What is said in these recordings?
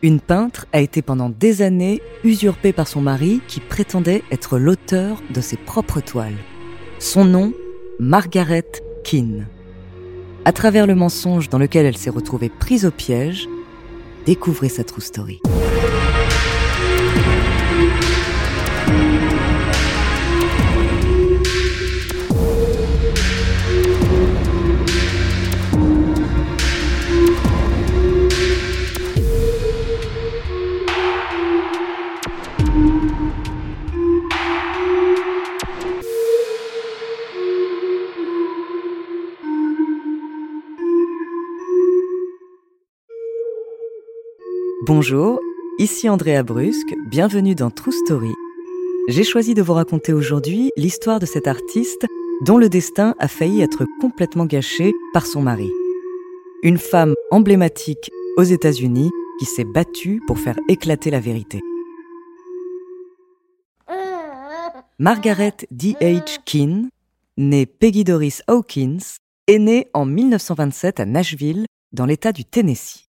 Une peintre a été pendant des années usurpée par son mari qui prétendait être l'auteur de ses propres toiles. Son nom, Margaret Keane. À travers le mensonge dans lequel elle s'est retrouvée prise au piège, découvrez sa true story. Bonjour, ici Andrea Brusque, bienvenue dans True Story. J'ai choisi de vous raconter aujourd'hui l'histoire de cette artiste dont le destin a failli être complètement gâché par son mari. Une femme emblématique aux États-Unis qui s'est battue pour faire éclater la vérité. Margaret D.H. Keane, née Peggy Doris Hawkins, est née en 1927 à Nashville, dans l'État du Tennessee.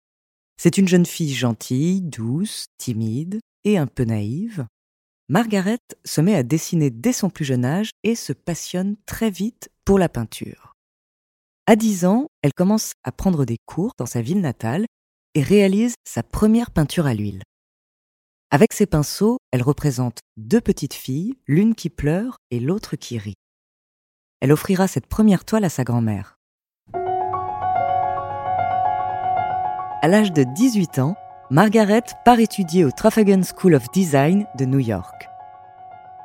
C'est une jeune fille gentille, douce, timide et un peu naïve. Margaret se met à dessiner dès son plus jeune âge et se passionne très vite pour la peinture. À 10 ans, elle commence à prendre des cours dans sa ville natale et réalise sa première peinture à l'huile. Avec ses pinceaux, elle représente deux petites filles, l'une qui pleure et l'autre qui rit. Elle offrira cette première toile à sa grand-mère. À l'âge de 18 ans, Margaret part étudier au Trafalgar School of Design de New York.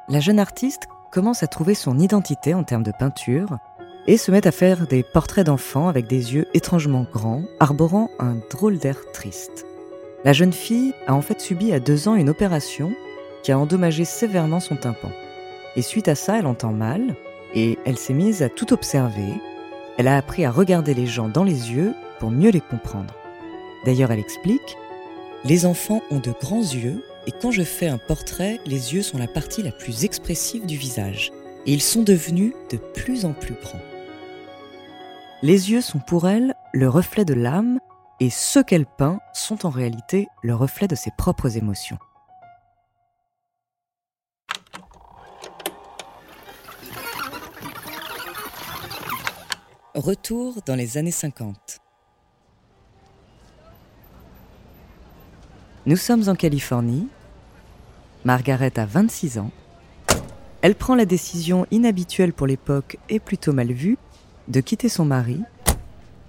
La jeune artiste commence à trouver son identité en termes de peinture et se met à faire des portraits d'enfants avec des yeux étrangement grands, arborant un drôle d'air triste. La jeune fille a en fait subi à deux ans une opération qui a endommagé sévèrement son tympan. Et suite à ça, elle entend mal et elle s'est mise à tout observer. Elle a appris à regarder les gens dans les yeux pour mieux les comprendre. D'ailleurs, elle explique Les enfants ont de grands yeux et quand je fais un portrait, les yeux sont la partie la plus expressive du visage et ils sont devenus de plus en plus grands. Les yeux sont pour elle le reflet de l'âme et ceux qu'elle peint sont en réalité le reflet de ses propres émotions. Retour dans les années 50. Nous sommes en Californie. Margaret a 26 ans. Elle prend la décision inhabituelle pour l'époque et plutôt mal vue de quitter son mari,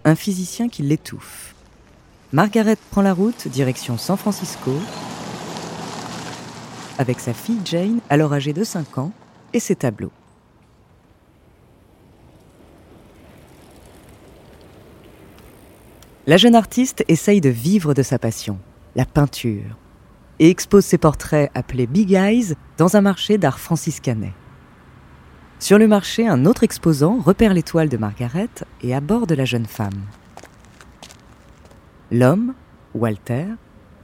un physicien qui l'étouffe. Margaret prend la route direction San Francisco avec sa fille Jane, alors âgée de 5 ans, et ses tableaux. La jeune artiste essaye de vivre de sa passion la peinture, et expose ses portraits appelés Big Eyes dans un marché d'art franciscanais. Sur le marché, un autre exposant repère l'étoile de Margaret et aborde la jeune femme. L'homme, Walter,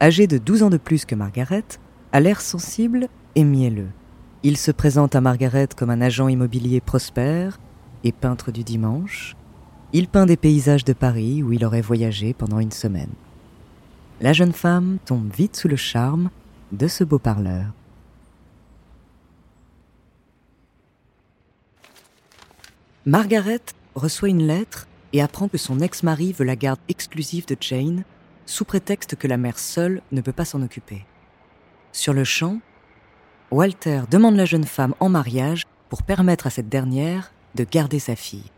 âgé de 12 ans de plus que Margaret, a l'air sensible et mielleux. Il se présente à Margaret comme un agent immobilier prospère et peintre du dimanche. Il peint des paysages de Paris où il aurait voyagé pendant une semaine la jeune femme tombe vite sous le charme de ce beau parleur. Margaret reçoit une lettre et apprend que son ex-mari veut la garde exclusive de Jane, sous prétexte que la mère seule ne peut pas s'en occuper. Sur le champ, Walter demande la jeune femme en mariage pour permettre à cette dernière de garder sa fille.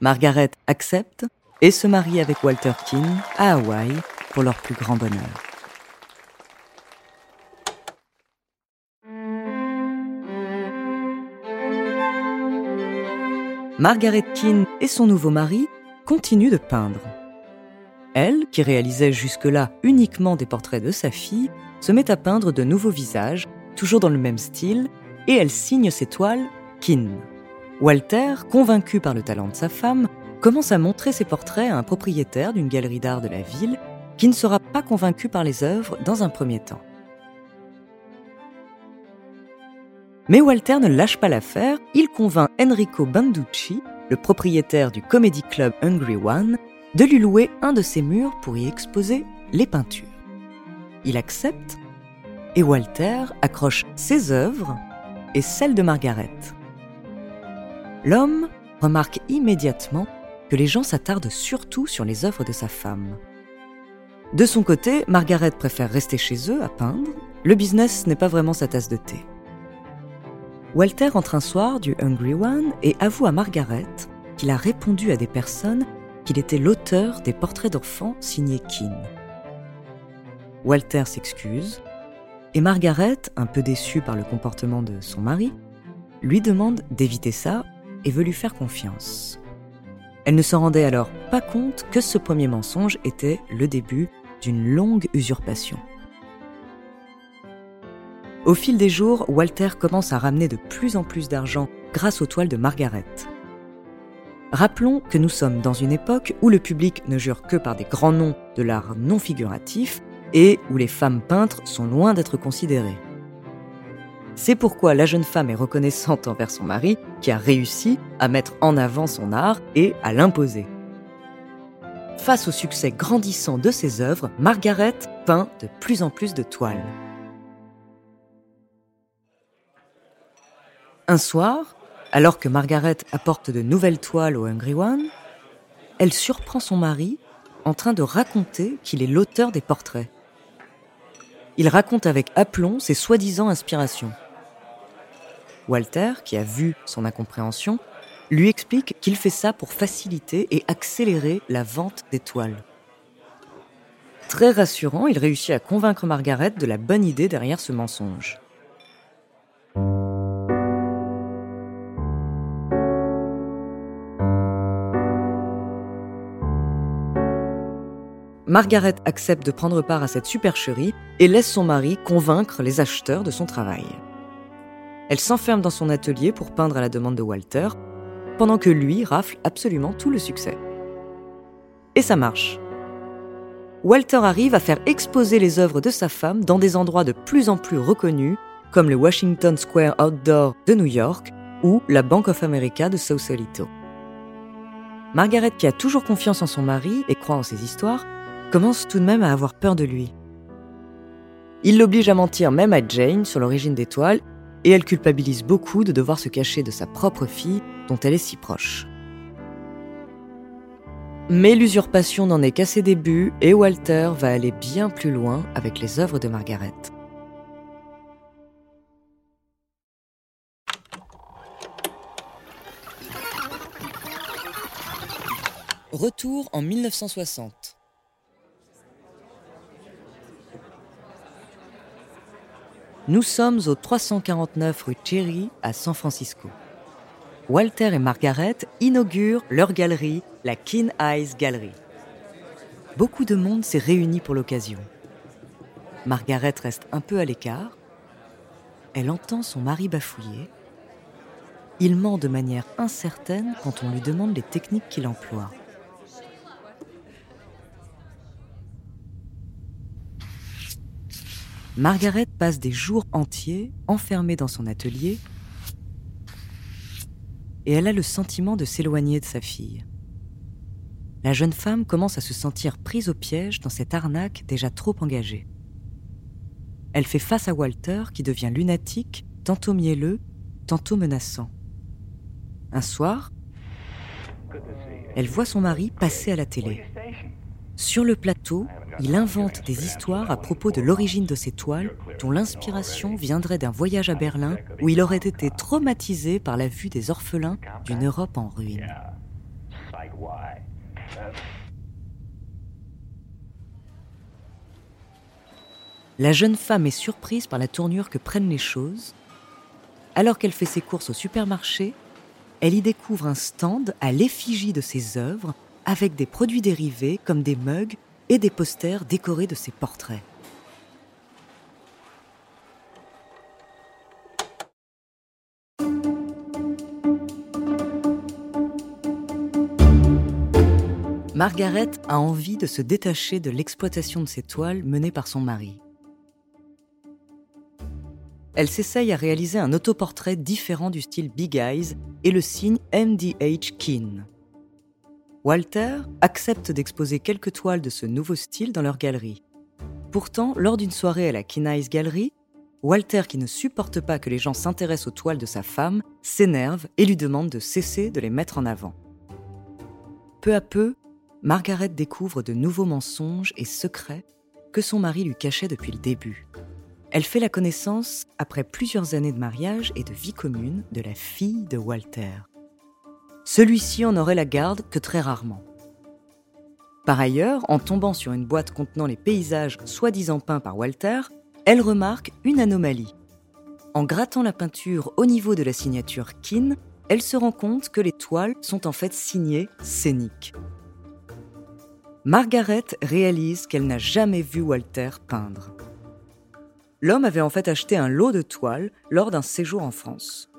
Margaret accepte et se marie avec Walter Keane à Hawaï pour leur plus grand bonheur. Margaret Keane et son nouveau mari continuent de peindre. Elle, qui réalisait jusque-là uniquement des portraits de sa fille, se met à peindre de nouveaux visages, toujours dans le même style, et elle signe ses toiles Keane. Walter, convaincu par le talent de sa femme, commence à montrer ses portraits à un propriétaire d'une galerie d'art de la ville qui ne sera pas convaincu par les œuvres dans un premier temps. Mais Walter ne lâche pas l'affaire, il convainc Enrico Banducci, le propriétaire du Comedy Club Hungry One, de lui louer un de ses murs pour y exposer les peintures. Il accepte et Walter accroche ses œuvres et celles de Margaret. L'homme remarque immédiatement que les gens s'attardent surtout sur les œuvres de sa femme. De son côté, Margaret préfère rester chez eux à peindre. Le business n'est pas vraiment sa tasse de thé. Walter entre un soir du Hungry One et avoue à Margaret qu'il a répondu à des personnes qu'il était l'auteur des portraits d'enfants signés Keane. Walter s'excuse et Margaret, un peu déçue par le comportement de son mari, lui demande d'éviter ça et veut lui faire confiance. Elle ne se rendait alors pas compte que ce premier mensonge était le début d'une longue usurpation. Au fil des jours, Walter commence à ramener de plus en plus d'argent grâce aux toiles de Margaret. Rappelons que nous sommes dans une époque où le public ne jure que par des grands noms de l'art non figuratif et où les femmes peintres sont loin d'être considérées. C'est pourquoi la jeune femme est reconnaissante envers son mari qui a réussi à mettre en avant son art et à l'imposer. Face au succès grandissant de ses œuvres, Margaret peint de plus en plus de toiles. Un soir, alors que Margaret apporte de nouvelles toiles au Hungry One, elle surprend son mari en train de raconter qu'il est l'auteur des portraits. Il raconte avec aplomb ses soi-disant inspirations. Walter, qui a vu son incompréhension, lui explique qu'il fait ça pour faciliter et accélérer la vente des toiles. Très rassurant, il réussit à convaincre Margaret de la bonne idée derrière ce mensonge. Margaret accepte de prendre part à cette supercherie et laisse son mari convaincre les acheteurs de son travail. Elle s'enferme dans son atelier pour peindre à la demande de Walter, pendant que lui rafle absolument tout le succès. Et ça marche. Walter arrive à faire exposer les œuvres de sa femme dans des endroits de plus en plus reconnus, comme le Washington Square Outdoor de New York ou la Bank of America de Sausalito. Margaret, qui a toujours confiance en son mari et croit en ses histoires, commence tout de même à avoir peur de lui. Il l'oblige à mentir même à Jane sur l'origine des toiles et elle culpabilise beaucoup de devoir se cacher de sa propre fille dont elle est si proche. Mais l'usurpation n'en est qu'à ses débuts et Walter va aller bien plus loin avec les œuvres de Margaret. Retour en 1960. Nous sommes au 349 rue Cherry à San Francisco. Walter et Margaret inaugurent leur galerie, la Keen Eyes Gallery. Beaucoup de monde s'est réuni pour l'occasion. Margaret reste un peu à l'écart. Elle entend son mari bafouiller. Il ment de manière incertaine quand on lui demande les techniques qu'il emploie. Margaret passe des jours entiers enfermée dans son atelier et elle a le sentiment de s'éloigner de sa fille. La jeune femme commence à se sentir prise au piège dans cette arnaque déjà trop engagée. Elle fait face à Walter qui devient lunatique, tantôt mielleux, tantôt menaçant. Un soir, elle voit son mari passer à la télé. Sur le plateau, il invente des histoires à propos de l'origine de ses toiles, dont l'inspiration viendrait d'un voyage à Berlin où il aurait été traumatisé par la vue des orphelins d'une Europe en ruine. La jeune femme est surprise par la tournure que prennent les choses. Alors qu'elle fait ses courses au supermarché, elle y découvre un stand à l'effigie de ses œuvres avec des produits dérivés comme des mugs et des posters décorés de ses portraits. Margaret a envie de se détacher de l'exploitation de ses toiles menée par son mari. Elle s'essaye à réaliser un autoportrait différent du style Big Eyes et le signe MDH Keen. Walter accepte d'exposer quelques toiles de ce nouveau style dans leur galerie. Pourtant, lors d'une soirée à la Eyes Gallery, Walter, qui ne supporte pas que les gens s'intéressent aux toiles de sa femme, s'énerve et lui demande de cesser de les mettre en avant. Peu à peu, Margaret découvre de nouveaux mensonges et secrets que son mari lui cachait depuis le début. Elle fait la connaissance, après plusieurs années de mariage et de vie commune, de la fille de Walter. Celui-ci en aurait la garde que très rarement. Par ailleurs, en tombant sur une boîte contenant les paysages soi-disant peints par Walter, elle remarque une anomalie. En grattant la peinture au niveau de la signature Kin, elle se rend compte que les toiles sont en fait signées scéniques. Margaret réalise qu'elle n'a jamais vu Walter peindre l'homme avait en fait acheté un lot de toiles lors d'un séjour en France.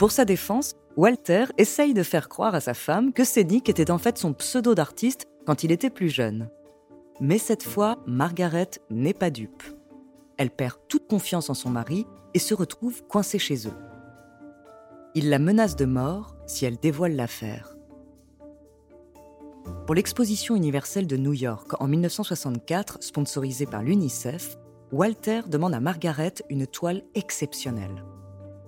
Pour sa défense, Walter essaye de faire croire à sa femme que Sénic était en fait son pseudo d'artiste quand il était plus jeune. Mais cette fois, Margaret n'est pas dupe. Elle perd toute confiance en son mari et se retrouve coincée chez eux. Il la menace de mort si elle dévoile l'affaire. Pour l'exposition universelle de New York en 1964, sponsorisée par l'UNICEF, Walter demande à Margaret une toile exceptionnelle.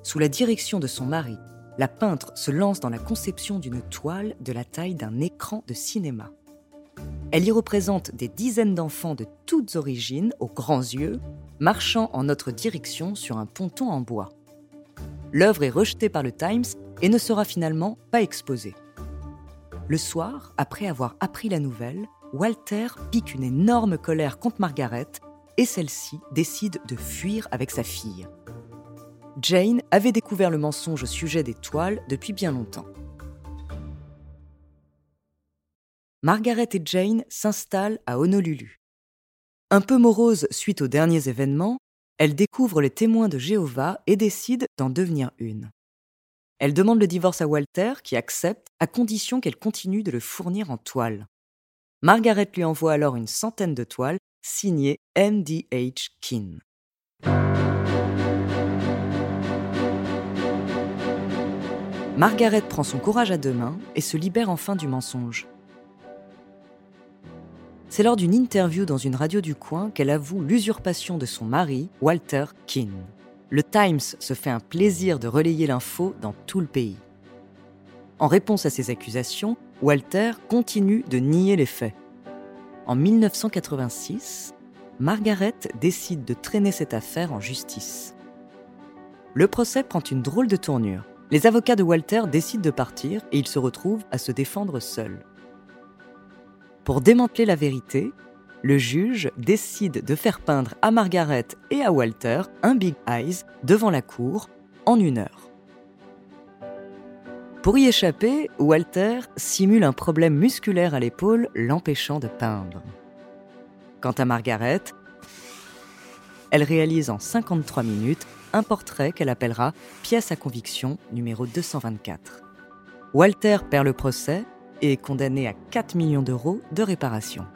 Sous la direction de son mari, la peintre se lance dans la conception d'une toile de la taille d'un écran de cinéma. Elle y représente des dizaines d'enfants de toutes origines, aux grands yeux, marchant en notre direction sur un ponton en bois. L'œuvre est rejetée par le Times et ne sera finalement pas exposée. Le soir, après avoir appris la nouvelle, Walter pique une énorme colère contre Margaret et celle-ci décide de fuir avec sa fille. Jane avait découvert le mensonge au sujet des toiles depuis bien longtemps. Margaret et Jane s'installent à Honolulu. Un peu morose suite aux derniers événements, elle découvre les témoins de Jéhovah et décide d'en devenir une. Elle demande le divorce à Walter, qui accepte, à condition qu'elle continue de le fournir en toiles. Margaret lui envoie alors une centaine de toiles signé MDH Kin. Margaret prend son courage à deux mains et se libère enfin du mensonge. C'est lors d'une interview dans une radio du coin qu'elle avoue l'usurpation de son mari, Walter Kin. Le Times se fait un plaisir de relayer l'info dans tout le pays. En réponse à ces accusations, Walter continue de nier les faits. En 1986, Margaret décide de traîner cette affaire en justice. Le procès prend une drôle de tournure. Les avocats de Walter décident de partir et il se retrouve à se défendre seul. Pour démanteler la vérité, le juge décide de faire peindre à Margaret et à Walter un Big Eyes devant la cour en une heure. Pour y échapper, Walter simule un problème musculaire à l'épaule l'empêchant de peindre. Quant à Margaret, elle réalise en 53 minutes un portrait qu'elle appellera pièce à conviction numéro 224. Walter perd le procès et est condamné à 4 millions d'euros de réparation.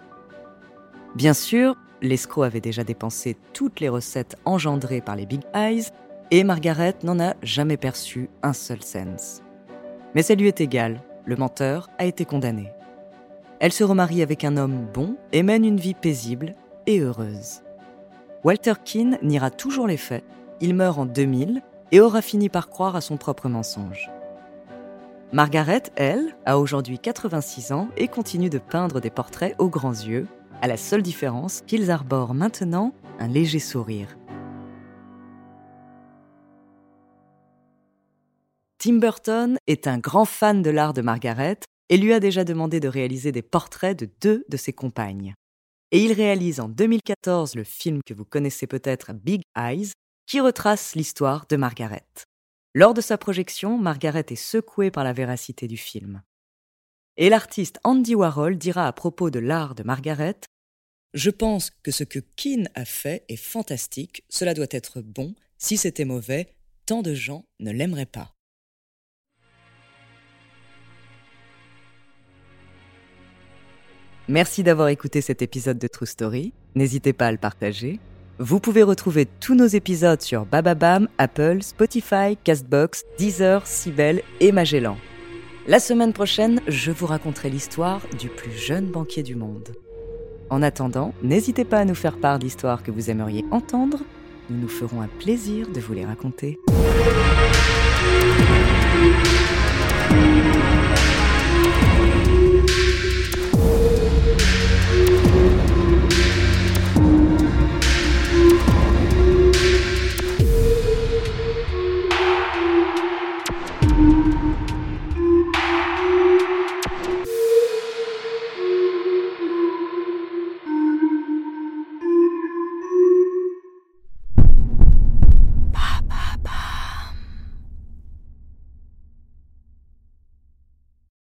Bien sûr, l'escroc avait déjà dépensé toutes les recettes engendrées par les Big Eyes et Margaret n'en a jamais perçu un seul cent. Mais ça lui est égal, le menteur a été condamné. Elle se remarie avec un homme bon et mène une vie paisible et heureuse. Walter Keane niera toujours les faits, il meurt en 2000 et aura fini par croire à son propre mensonge. Margaret, elle, a aujourd'hui 86 ans et continue de peindre des portraits aux grands yeux, à la seule différence qu'ils arborent maintenant un léger sourire. Tim Burton est un grand fan de l'art de Margaret et lui a déjà demandé de réaliser des portraits de deux de ses compagnes. Et il réalise en 2014 le film que vous connaissez peut-être Big Eyes, qui retrace l'histoire de Margaret. Lors de sa projection, Margaret est secouée par la véracité du film. Et l'artiste Andy Warhol dira à propos de l'art de Margaret Je pense que ce que Keane a fait est fantastique, cela doit être bon, si c'était mauvais, tant de gens ne l'aimeraient pas. Merci d'avoir écouté cet épisode de True Story. N'hésitez pas à le partager. Vous pouvez retrouver tous nos épisodes sur Bababam, Apple, Spotify, Castbox, Deezer, Sibel et Magellan. La semaine prochaine, je vous raconterai l'histoire du plus jeune banquier du monde. En attendant, n'hésitez pas à nous faire part d'histoires que vous aimeriez entendre. Nous nous ferons un plaisir de vous les raconter.